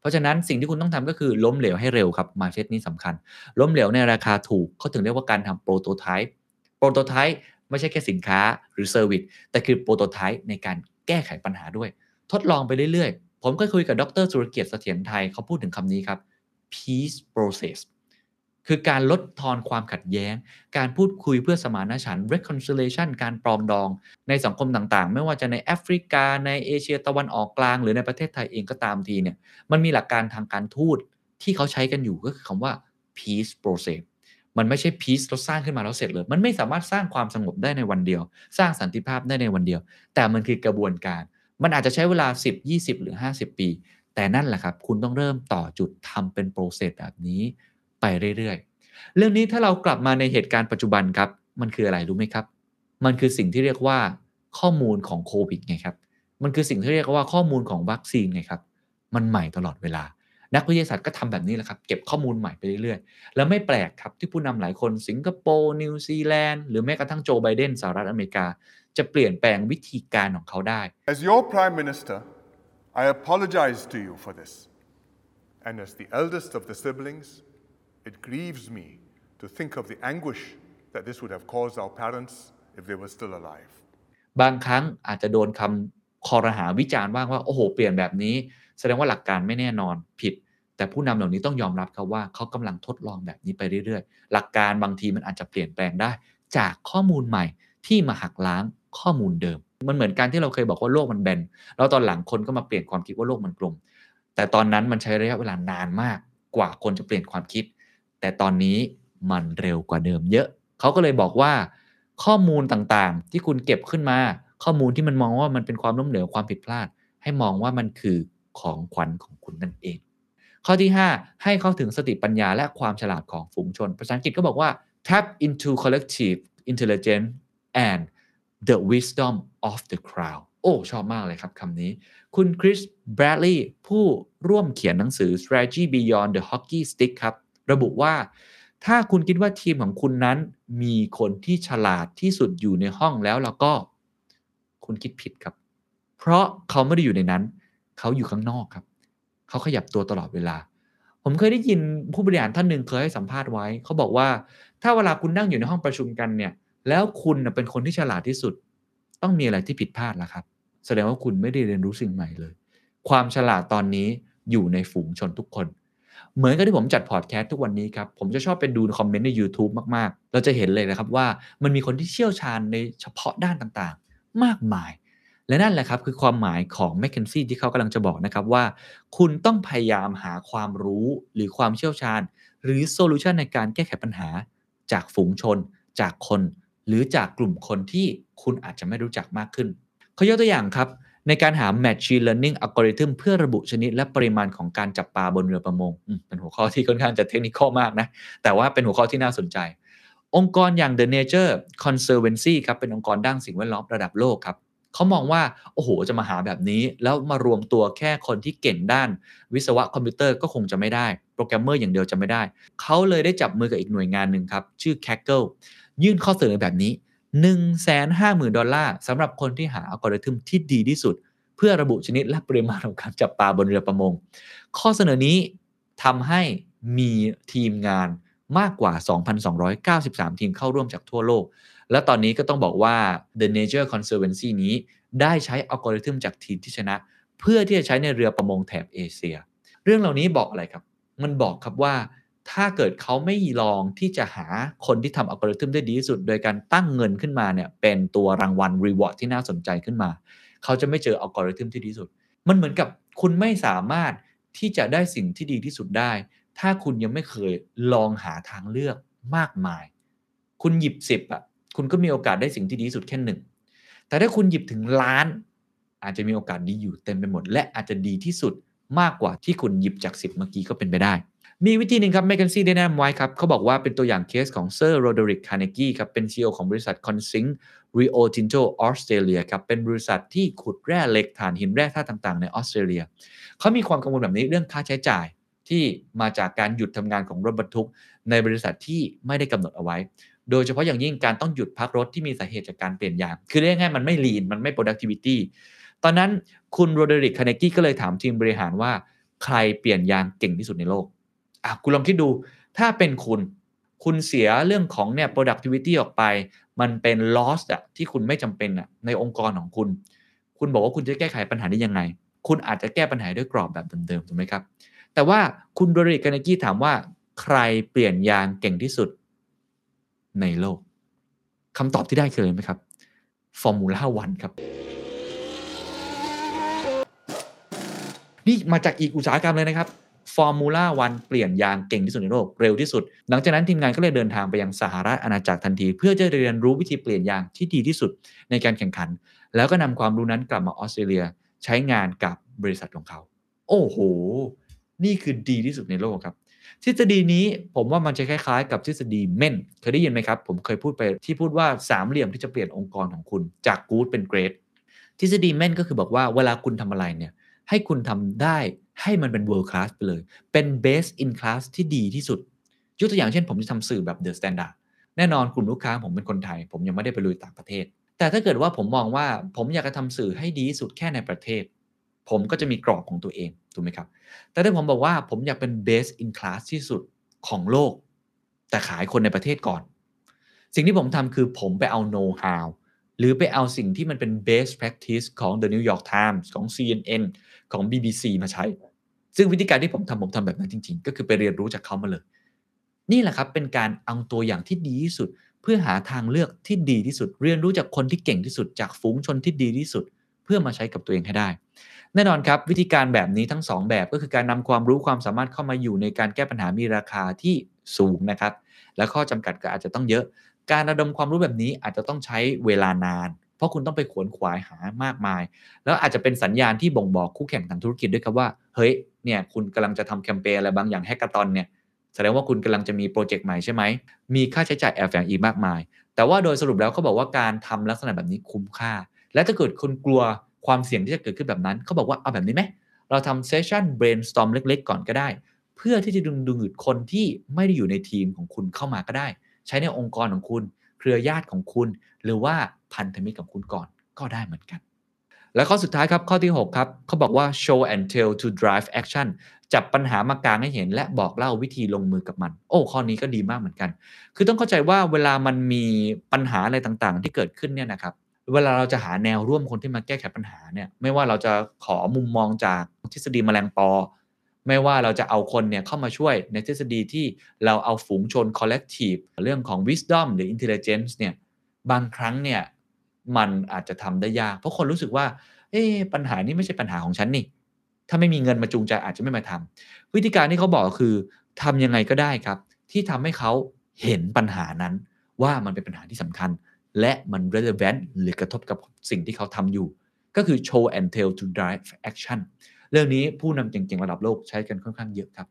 เพราะฉะนั้นสิ่งที่คุณต้องทำก็คือล้มเหลวให้เร็วครับ mindset นี้สำคัญ ล้มเหลวในราคาถูกเขาถึงเรียกว่าการทำ prototype prototype ไม่ใช่แค่สินค้าหรือ service แต่คือ prototype ในการแก้ไขปัญหาด้วย ทดลองไปเรื่อยๆ ผมก็คุยกับดรสุรเกียรติเสถียรไทยเขาพูดถึงคำนี้ครับ peace process คือการลดทอนความขัดแย้ง การพูดคุยเพื่อสมานฉันท์ reconciliation การปรองดอง ในสังคมต่างๆ ไม่ว่าจะในแอฟริกา ในเอเชียตะวันออกกลาง หรือในประเทศไทยเองก็ตามทีเนี่ย มันมีหลักการทางการทูตที่เขาใช้กันอยู่ก็คือคำว่า peace process มันไม่ใช่ peace เราสร้างขึ้นมาแล้วเสร็จเลย มันไม่สามารถสร้างความสงบได้ในวันเดียว สร้างสันติภาพได้ในวันเดียว แต่มันคือกระบวนการ มันอาจจะใช้เวลา 10 20 หรือ 50 ปี แต่นั่นแหละครับ คุณต้องเริ่มต่อจุดทำเป็นโปรเซสแบบนี้ไปเรื่อยๆ เรื่องนี้ถ้าเรากลับมาในเหตุการณ์ปัจจุบันครับ มันคืออะไรรู้ไหมครับ มันคือสิ่งที่เรียกว่าข้อมูลของโควิดไงครับ มันคือสิ่งที่เรียกว่าข้อมูลของวัคซีนไงครับ มันใหม่ตลอดเวลา นักวิทยาศาสตร์ก็ทำแบบนี้แหละครับ เก็บข้อมูลใหม่ไปเรื่อยๆ แล้วไม่แปลกครับที่ผู้นำหลายคนสิงคโปร์นิวซีแลนด์หรือแม้กระทั่งโจไบเดนสหรัฐอเมริกา จะเปลี่ยนแปลงวิธีการของเขาได้ As your Prime Minister, I apologize to you for this. And as the eldest of the siblings, it grieves me to think of the anguish that this would have caused our parents if they were still alive. บางครั้งอาจจะโดนคำคอรหาวิจารณ์บ้างว่า โอ้โห เปลี่ยนแบบนี้ แสดงว่าหลักการไม่แน่นอนผิด แต่ผู้นำเหล่านี้ต้องยอมรับครับว่าเขากำลังทดลองแบบนี้ไปเรื่อยๆ หลักการบางทีมันอาจจะเปลี่ยนแปลงได้ จากข้อมูลใหม่ที่มาหักล้าง ข้อมูลเดิม มันเหมือนการที่เราเคยบอกว่าโลกมันแบน แล้วตอนหลังคนก็มาเปลี่ยนความคิดว่าโลกมันกลม แต่ตอนนั้นมันใช้ระยะเวลานานมากกว่าคนจะเปลี่ยนความคิด แต่ตอนนี้มันเร็วกว่าเดิมเยอะ เขาก็เลยบอกว่า ข้อมูลต่างๆ ที่คุณเก็บขึ้นมา ข้อมูลที่มันมองว่ามันเป็นความล้มเหลวความผิดพลาด ให้มองว่ามันคือของขวัญของคุณนั่นเอง ข้อที่ 5 ให้เข้าถึงสติปัญญาและความฉลาดของฝูงชน ภาษาอังกฤษก็บอกว่า tap into collective intelligence and the wisdom of the crowd โอ้ชอบมากเลยครับคำนี้ คุณคริสแบรดลีย์ผู้ร่วมเขียนหนังสือ strategy beyond the hockey stick ครับ ระบุว่า ถ้าคุณคิดว่าทีมของคุณนั้น มีคนที่ฉลาดที่สุดอยู่ในห้องแล้วแล้วก็ คุณคิดผิดครับ เพราะเขาไม่ได้อยู่ในนั้น เขาอยู่ข้างนอกครับ เขาขยับตัวตลอดเวลา ผมเคยได้ยินผู้บริหารท่านหนึ่งเคยให้สัมภาษณ์ไว้ เขาบอกว่า ถ้าเวลาคุณนั่งอยู่ในห้องประชุมกันเนี่ย แล้วคุณเป็นคนที่ฉลาดที่สุด ต้องมีอะไรที่ผิดพลาดแล้วครับ แสดงว่าคุณไม่ได้เรียนรู้สิ่งใหม่เลย ความฉลาดตอนนี้อยู่ในฝูงชนทุกคน เหมือนกับที่ผมจัดพอดแคสต์ทุกวันนี้ครับ ผมจะชอบไปดูคอมเมนต์ใน YouTube มาก ๆ เราจะเห็นเลยนะครับว่ามันมีคนที่เชี่ยวชาญในเฉพาะด้านต่างๆ มากมาย และนั่นแหละครับคือความหมายของ m c k เคนซี่ที่เขากำลังจะบอกนะครับว่า คุณต้องพยายามหาความรู้หรือความเชี่ยวชาญ หรือ solution ในการแก้ไขปัญหาจากฝูงชน จากคน หรือจากกลุ่มคนที่คุณอาจจะไม่รู้จักมากขึ้นเขายกตัวอย่างครับ ในการหา Machine Learning Algorithm เพื่อระบุชนิดและปริมาณของการจับปลาบนเรือประมง เป็นหัวข้อที่ค่อนข้างจะเทคนิคมากนะ แต่ว่าเป็นหัวข้อที่น่าสนใจ องค์กรอย่าง The Nature Conservancy ครับ เป็นองค์กรด้านสิ่งแวดล้อมระดับโลกครับเขามองว่า โอ้โห จะมาหาแบบนี้ แล้วมารวมตัวแค่คนที่เก่งด้าน วิศวะคอมพิวเตอร์ก็คงจะไม่ได้ โปรแกรมเมอร์อย่างเดียวจะไม่ได้ เขาเลยได้จับมือกับอีกหน่วยงานหนึ่งครับ ชื่อ Kaggle ยื่นข้อเสนอแบบนี้ 150,000 ดอลลาร์สำหรับคนที่หาอัลกอริทึมที่ดีที่สุด เพื่อระบุชนิดและปริมาณของการจับปลาบนเรือประมง ข้อเสนอนี้ทำให้มีทีมงานมากกว่า 2,293 ทีมเข้าร่วมจากทั่วโลก และตอนนี้ก็ต้องบอกว่า The Nature Conservancy นี้ได้ใช้อัลกอริทึมจากทีมที่ชนะ เพื่อที่จะใช้ในเรือประมงแถบเอเชีย เรื่องเหล่านี้บอกอะไรครับ มันบอกครับว่า ถ้าเกิดเขาไม่ลองที่จะหาคนที่ทำอัลกอริทึมได้ดีที่สุด โดยการตั้งเงินขึ้นมาเนี่ยเป็นตัวรางวัล reward ที่น่าสนใจขึ้นมา เขาจะไม่เจออัลกอริทึมที่ดีที่สุด มันเหมือนกับคุณไม่สามารถที่จะได้สิ่งที่ดีที่สุดได้ ถ้าคุณยังไม่เคยลองหาทางเลือกมากมาย คุณหยิบสิบอะคุณก็มีโอกาสได้สิ่งที่ดีที่สุดแค่หนึ่งแต่ถ้าคุณหยิบถึงล้าน อาจจะมีโอกาสดีอยู่เต็มไปหมด และอาจจะดีที่สุดมากกว่าที่คุณหยิบจากสิบเมื่อกี้ก็เป็นไปได้ มีวิธีหนึ่งครับ McKinsey ได้แนะนำไว้ครับเขาบอกว่าเป็นตัวอย่างเคสของเซอร์โรเดริกคาร์เนกีครับเป็น CEO ของบริษัท Conzinc Rio Tinto ออสเตรเลียครับเป็นบริษัทที่ขุดแร่เหล็กถ่านหินแร่ธาตุต่างๆ ในออสเตรเลียเขามีความกังวลแบบนี้เรื่องค่าใช้จ่ายที่มาจากการหยุดทำงานของรถบรรทุก ในบริษัทที่ไม่ได้กำหนดเอาไว้ โดยเฉพาะอย่างยิ่งการต้องหยุดพักรถที่มีสาเหตุจากการเปลี่ยนยาง คือเรียกง่ายมันไม่ lean มันไม่ productivity ตอนนั้นคุณโรเดริกคาเนกี้ก็เลยถามทีมบริหารว่าใครเปลี่ยนยางเก่งที่สุดในโลก อะคุณลองคิดดู ถ้าเป็นคุณ คุณเสียเรื่องของเนี่ย productivity ออกไป มันเป็น loss อะที่คุณไม่จำเป็นอะในองค์กรของคุณ คุณบอกว่าคุณจะแก้ไขปัญหาได้ยังไง คุณอาจจะแก้ปัญหาด้วยกรอบแบบเดิมๆถูกไหมครับ แต่ว่าคุณโรเดริกคาร์เนกี้ถามว่าใครเปลี่ยนยางเก่งที่สุดในโลกคำตอบที่ได้คืออะไรไหมครับ Formula One ครับ นี่มาจากอีกอุตสาหกรรมเลยนะครับ Formula One เปลี่ยนยางเก่งที่สุดในโลกเร็วที่สุด หลังจากนั้นทีมงานก็เลยเดินทางไปยังสหราชอาณาจักรทันที เพื่อจะเรียนรู้วิธีเปลี่ยนยางที่ดีที่สุดในการแข่งขัน แล้วก็นำความรู้นั้นกลับมาออสเตรเลียใช้งานกับบริษัทของเขา โอ้โห นี่คือดีที่สุดในโลกครับ ทฤษฎีนี้ผมว่ามันจะคล้ายๆ กับทฤษฎีเม่นเคยได้ยินไหมครับ ผมเคยพูดไปที่พูดว่าสามเหลี่ยมที่จะเปลี่ยนองค์กรของคุณจากกู๊ดเป็นเกรดทฤษฎีเม่นก็คือบอกว่าเวลาคุณทำอะไรเนี่ย ให้คุณทำได้ให้มันเป็น world class ไปเลย เป็น best in class ที่ดีที่สุด ยกตัวอย่างเช่น ผมจะทำสื่อแบบ the standard แน่นอนกลุ่มลูกค้าผมเป็นคนไทย ผมยังไม่ได้ไปลุยต่างประเทศ แต่ถ้าเกิดว่าผมมองว่าผมอยากจะทำสื่อให้ดีที่สุดแค่ในประเทศ ผมก็จะมีกรอบของตัวเองถูกไหมครับ แต่ถ้าผมบอกว่าผมอยากเป็น best in class ที่สุดของโลก แต่ขายคนในประเทศก่อน สิ่งที่ผมทำคือผมไปเอา know how หรือไปเอาสิ่งที่มันเป็น best practice ของ The New York Times ของ CNN ของ BBC มาใช้ ซึ่งวิธีการที่ผมทำผมทำแบบนั้นจริง ๆ ก็คือไปเรียนรู้จากเขามาเลย นี่แหละครับเป็นการเอาตัวอย่างที่ดีที่สุด เพื่อหาทางเลือกที่ดีที่สุด เรียนรู้จากคนที่เก่งที่สุด จากฝูงชนที่ดีที่สุด เพื่อมาใช้กับตัวเองให้ได้ แน่นอนครับวิธีการแบบนี้ทั้ง 2 แบบก็คือการนำความรู้ความสามารถเข้ามาอยู่ในการแก้ปัญหามีราคาที่สูงนะครับ และข้อจำกัดก็อาจจะต้องเยอะ การระดมความรู้แบบนี้อาจจะต้องใช้เวลานาน ราะคุณต้องไปขวนขวายหามากมาย แล้วอาจจะเป็นสัญญาณที่บ่งบอกคู่แข่งทางธุรกิจด้วยครับว่า เฮ้ย เนี่ย คุณกำลังจะทำแคมเปญอะไรบางอย่างแฮกเกอร์ตอนเนี่ย แสดงว่าคุณกำลังจะมีโปรเจกต์ใหม่ใช่ไหม มีค่าใช้จ่ายแอบแฝงอีกมากมาย แต่ว่าโดยสรุปแล้วเขาบอกว่าการทำลักษณะแบบนี้คุ้มค่า และถ้าเกิดคุณกลัวความเสี่ยงที่จะเกิดขึ้นแบบนั้น เขาบอกว่าเอาแบบนี้ไหม เราทำเซสชั่น brainstorm เล็ก ๆ ก่อนก็ได้ เพื่อที่จะดึงดูดคนที่ไม่ได้อยู่ในทีมของคุณเข้ามาก็ได้ ใช้ในองค์กรของคุณ เครือญาติของคุณ หรือว่า พันธมิตรของคุณก่อนก็ได้เหมือนกัน และข้อสุดท้ายครับข้อที่ 6 ครับเขาบอกว่า show and tell to drive action จับปัญหามากางให้เห็น และบอกเล่าวิธีลงมือกับมัน โอ้ข้อนี้ก็ดีมากเหมือนกัน คือต้องเข้าใจว่าเวลามันมีปัญหาอะไรต่างๆ ที่เกิดขึ้นเนี่ยนะครับเวลาเราจะหาแนวร่วมคนที่มาแก้ไขปัญหาเนี่ยไม่ว่าเราจะขอมุมมองจากทฤษฎีแมลงปอ ไม่ว่าเราจะเอาคนเนี่ยเข้ามาช่วยในทฤษฎีที่เราเอาฝูงชน collective เรื่องของ wisdom หรือ intelligence เนี่ยบางครั้งเนี่ย มันอาจจะทำได้ยาก เพราะคนรู้สึกว่า เอ๊ปัญหานี้ไม่ใช่ปัญหาของฉันนี่ ถ้าไม่มีเงินมาจูงใจอาจจะไม่มาทำวิธีการที่เขาบอกคือทำยังไงก็ได้ครับ ที่ทำให้เขาเห็นปัญหานั้นว่ามันเป็นปัญหาที่สำคัญ และมัน relevant หรือกระทบกับสิ่งที่เขาทำอยู่ ก็คือ show and tell to drive action เรื่องนี้ผู้นำเก่งๆระดับโลกใช้กันค่อนข้างเยอะครับ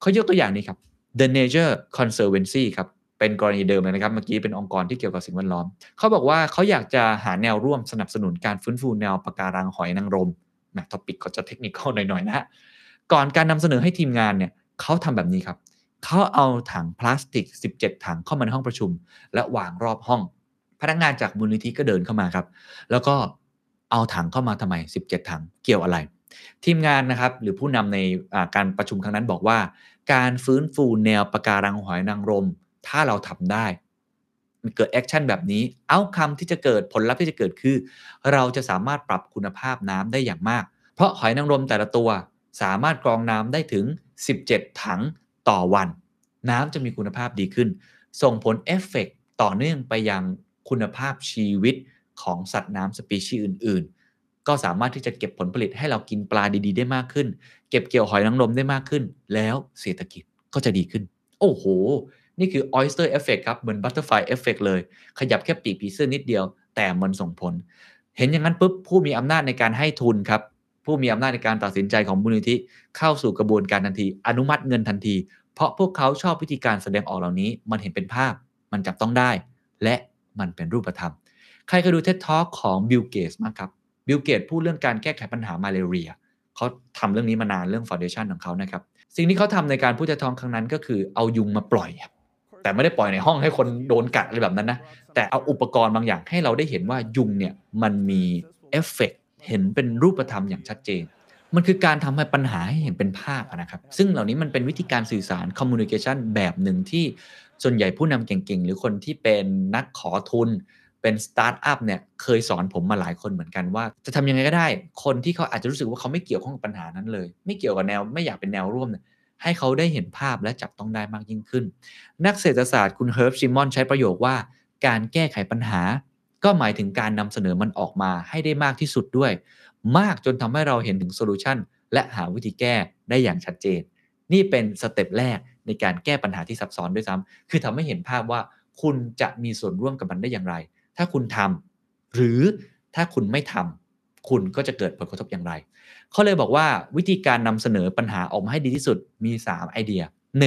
เขายกตัวอย่างนี้ครับ The Nature Conservancy ครับ เป็นกรณีเดิมเลยนะครับ เมื่อกี้เป็นองค์กรที่เกี่ยวกับสิ่งแวดล้อม เขาบอกว่าเขาอยากจะหาแนวร่วมสนับสนุนการฟื้นฟูแนวปะการังหอยนางรมแหมท็อปิกก็จะเทคนิคหน่อยๆนะฮะก่อนการนำเสนอให้ทีมงานเนี่ยเขาทำแบบนี้ครับเขาเอาถังพลาสติก 17 ถังเข้ามาในห้องประชุม และวางรอบห้อง พนักงานจากมูลนิธิก็เดินเข้ามาครับ แล้วก็เอาถังเข้ามาทำไม 17 ถังเกี่ยวอะไร ทีมงานนะครับหรือผู้นำในการประชุมครั้งนั้นบอกว่า การฟื้นฟูแนวปะการังหอยนางรม ถ้าเราทำได้ มันเกิด action แบบนี้ outcome ที่จะเกิดผลลัพธ์ที่จะเกิดคือ เราจะสามารถปรับคุณภาพน้ำได้อย่างมาก เพราะหอยนางรมแต่ละตัว สามารถกรองน้ำได้ถึง 17 ถังต่อวัน น้ำจะมีคุณภาพดีขึ้น ส่งผลเอฟเฟกต่อเนื่องไปยังคุณภาพชีวิตของสัตว์น้ำสปีชีส์อื่น ๆ ก็สามารถที่จะเก็บผลผลิตให้เรากินปลาดีๆ ได้มากขึ้น เก็บเกี่ยวหอยนางรมได้มากขึ้น แล้วเศรษฐกิจก็จะดีขึ้น โอ้โห นี่คือ oyster effect ครับ เหมือน butterfly effect เลย ขยับแค่ปีกผีเสื้อนิดเดียว แต่มันส่งผล เห็นอย่างนั้นปุ๊บผู้มีอำนาจในการให้ทุนครับ ผู้มีอำนาจในการตัดสินใจของมูลนิธิเข้าสู่กระบวนการทันที อนุมัติเงินทันที เพราะพวกเขาชอบวิธีการแสดงออกเหล่านี้ มันเห็นเป็นภาพ มันจับต้องได้ และมันเป็นรูปธรรม ใครเคยดู TED Talk ของบิลเกตส์บ้างครับ บิลเกตพูดเรื่องการแก้ไขปัญหามาเลเรียเขาทำเรื่องนี้มานานเรื่องฟ u n เดชันของเขานะครับ สิ่งที่เขาทำในการพูดเท็ดทอ k ครั้งนั้นก็คือเอายุงมาปล่อยครับ แต่ไม่ได้ปล่อยในห้องให้คนโดนกัดอะไรแบบนั้นนะ แต่เอาอุปกรณ์บางอย่างให้เราได้เห็นว่ายุงเนี่ยมันมีเอฟเฟกเห็นเป็นรูปธรรมอย่างชัดเจน มันคือการทำให้ปัญหาให้เห็นเป็นภาพนะครับ ซึ่งเหล่านี้มันเป็นวิธีการสื่อสาร communication แบบหนึ่งที่ส่วนใหญ่ผู้นำเก่งๆ หรือคนที่เป็นนักขอทุนเป็นสตาร์ทอัพเนี่ยเคยสอนผมมาหลายคนเหมือนกันว่า จะทำยังไงก็ได้ คนที่เขาอาจจะรู้สึกว่าเขาไม่เกี่ยวข้องกับปัญหานั้นเลย ไม่เกี่ยวกับแนวไม่อยากเป็นแนวร่วมเนี่ย ให้เขาได้เห็นภาพและจับต้องได้มากยิ่งขึ้น นักเศรษฐศาสตร์คุณเฮิร์บไซมอนใช้ประโยคว่า การแก้ไขปัญหา ก็หมายถึงการนำเสนอมันออกมาให้ได้มากที่สุดด้วย มากจนทำให้เราเห็นถึง solution และหาวิธีแก้ได้อย่างชัดเจน นี่เป็น step แรกในการแก้ปัญหาที่ซับซ้อนด้วยซ้ำคือทำให้เห็นภาพว่าคุณจะมีส่วนร่วมกับมันได้อย่างไร ถ้าคุณทำหรือถ้าคุณไม่ทำคุณก็จะเกิดผลกระทบอย่างไร เขาเลยบอกว่าวิธีการนำเสนอปัญหาออกมาให้ดีที่สุดมี 3 ไอเดีย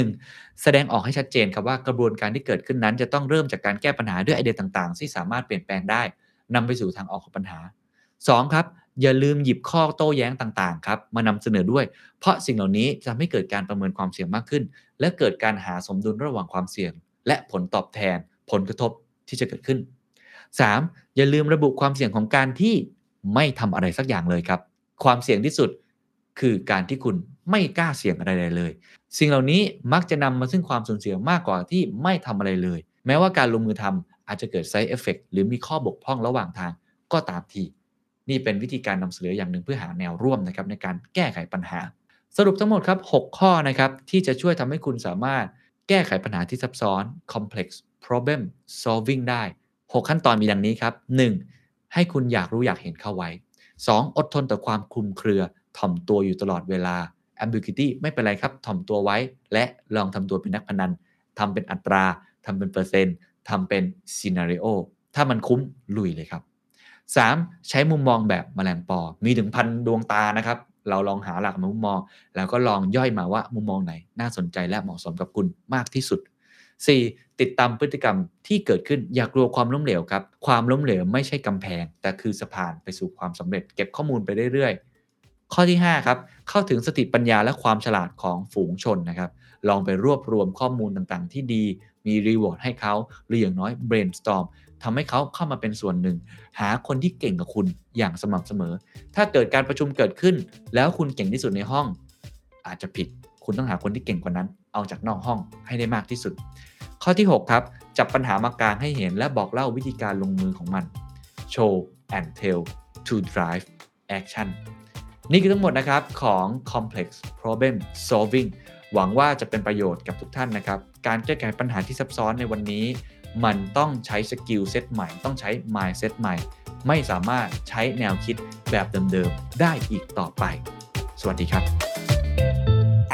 1. แสดงออกให้ชัดเจนครับว่ากระบวนการที่เกิดขึ้นนั้น จะต้องเริ่มจากการแก้ปัญหาด้วยไอเดียต่างๆ ที่สามารถเปลี่ยนแปลงได้นำไปสู่ทางออกของปัญหา 2. ครับอย่าลืมหยิบข้อโต้แย้งต่างๆครับมานำเสนอด้วย เพราะสิ่งเหล่านี้จะทำให้เกิดการประเมินความเสี่ยงมากขึ้น และเกิดการหาสมดุลระหว่างความเสี่ยง และผลตอบแทน ผลกระทบที่จะเกิดขึ้น 3. อย่าลืมระบุความเสี่ยงของการที่ไม่ทำอะไรสักอย่างเลยครับ ความเสี่ยงที่สุดคือการที่คุณไม่กล้าเสี่ยงอะไรเลย สิ่งเหล่านี้มักจะนำมาซึ่งความสูญเสียมากกว่าที่ไม่ทำอะไรเลย แม้ว่าการลงมือทำอาจจะเกิดไซเอฟเฟกหรือมีข้อบกพร่องระหว่างทางก็ตามที นี่เป็นวิธีการนำเสนออย่างหนึ่งเพื่อหาแนวร่วมนะครับในการแก้ไขปัญหา สรุปทั้งหมดครับ 6 ข้อนะครับที่จะช่วยทำให้คุณสามารถแก้ไขปัญหาที่ซับซ้อน complex problem solving ได้ 6 ขั้นตอนมีดังนี้ครับ 1. ให้คุณอยากรู้อยากเห็นเข้าไว้ 2. อดทนต่อความคลุมเครือ ถ่อมตัวอยู่ตลอดเวลา ambiguity ไม่เป็นไรครับ ถ่อมตัวไว้ และลองทำตัวเป็นนักพนันทำเป็นอัตราทำเป็นเปอร์เซ็นต์ทำเป็น scenario ถ้ามันคุ้มลุยเลยครับ 3. ใช้มุมมองแบบแมลงปอ มีถึงพันดวงตานะครับ เราลองหาหลักมุมมอง แล้วก็ลองย่อยมาว่ามุมมองไหน น่าสนใจและเหมาะสมกับคุณมากที่สุด 4. ติดตามพฤติกรรมที่เกิดขึ้นอย่ากลัวความล้มเหลวครับ ความล้มเหลวไม่ใช่กำแพง แต่คือสะพานไปสู่ความสำเร็จ เก็บข้อมูลไปเรื่อยๆ ข้อที่ 5 ครับ เข้าถึงสติปัญญาและความฉลาดของฝูงชนนะครับ ลองไปรวบรวมข้อมูลต่างๆ ที่ดี มีรีวอร์ดให้เขา หรืออย่างน้อย brainstorm ทำให้เขาเข้ามาเป็นส่วนหนึ่ง หาคนที่เก่งกับคุณอย่างสม่ำเสมอ ถ้าเกิดการประชุมเกิดขึ้น แล้วคุณเก่งที่สุดในห้อง อาจจะผิด คุณต้องหาคนที่เก่งกว่านั้น เอาจากนอกห้องให้ได้มากที่สุด ข้อที่ 6 ครับ จับปัญหามากลางให้เห็น และบอกเล่าวิธีการลงมือของมัน show and tell to drive action นี่คือทั้งหมดนะครับของ complex problem solving หวังว่าจะเป็นประโยชน์กับทุกท่านนะครับ การแก้ไขปัญหาที่ซับซ้อนในวันนี้ มันต้องใช้ skill set ใหม่ ต้องใช้ mindset ใหม่ ไม่สามารถใช้แนวคิดแบบเดิมๆ ได้อีกต่อไป สวัสดีครับ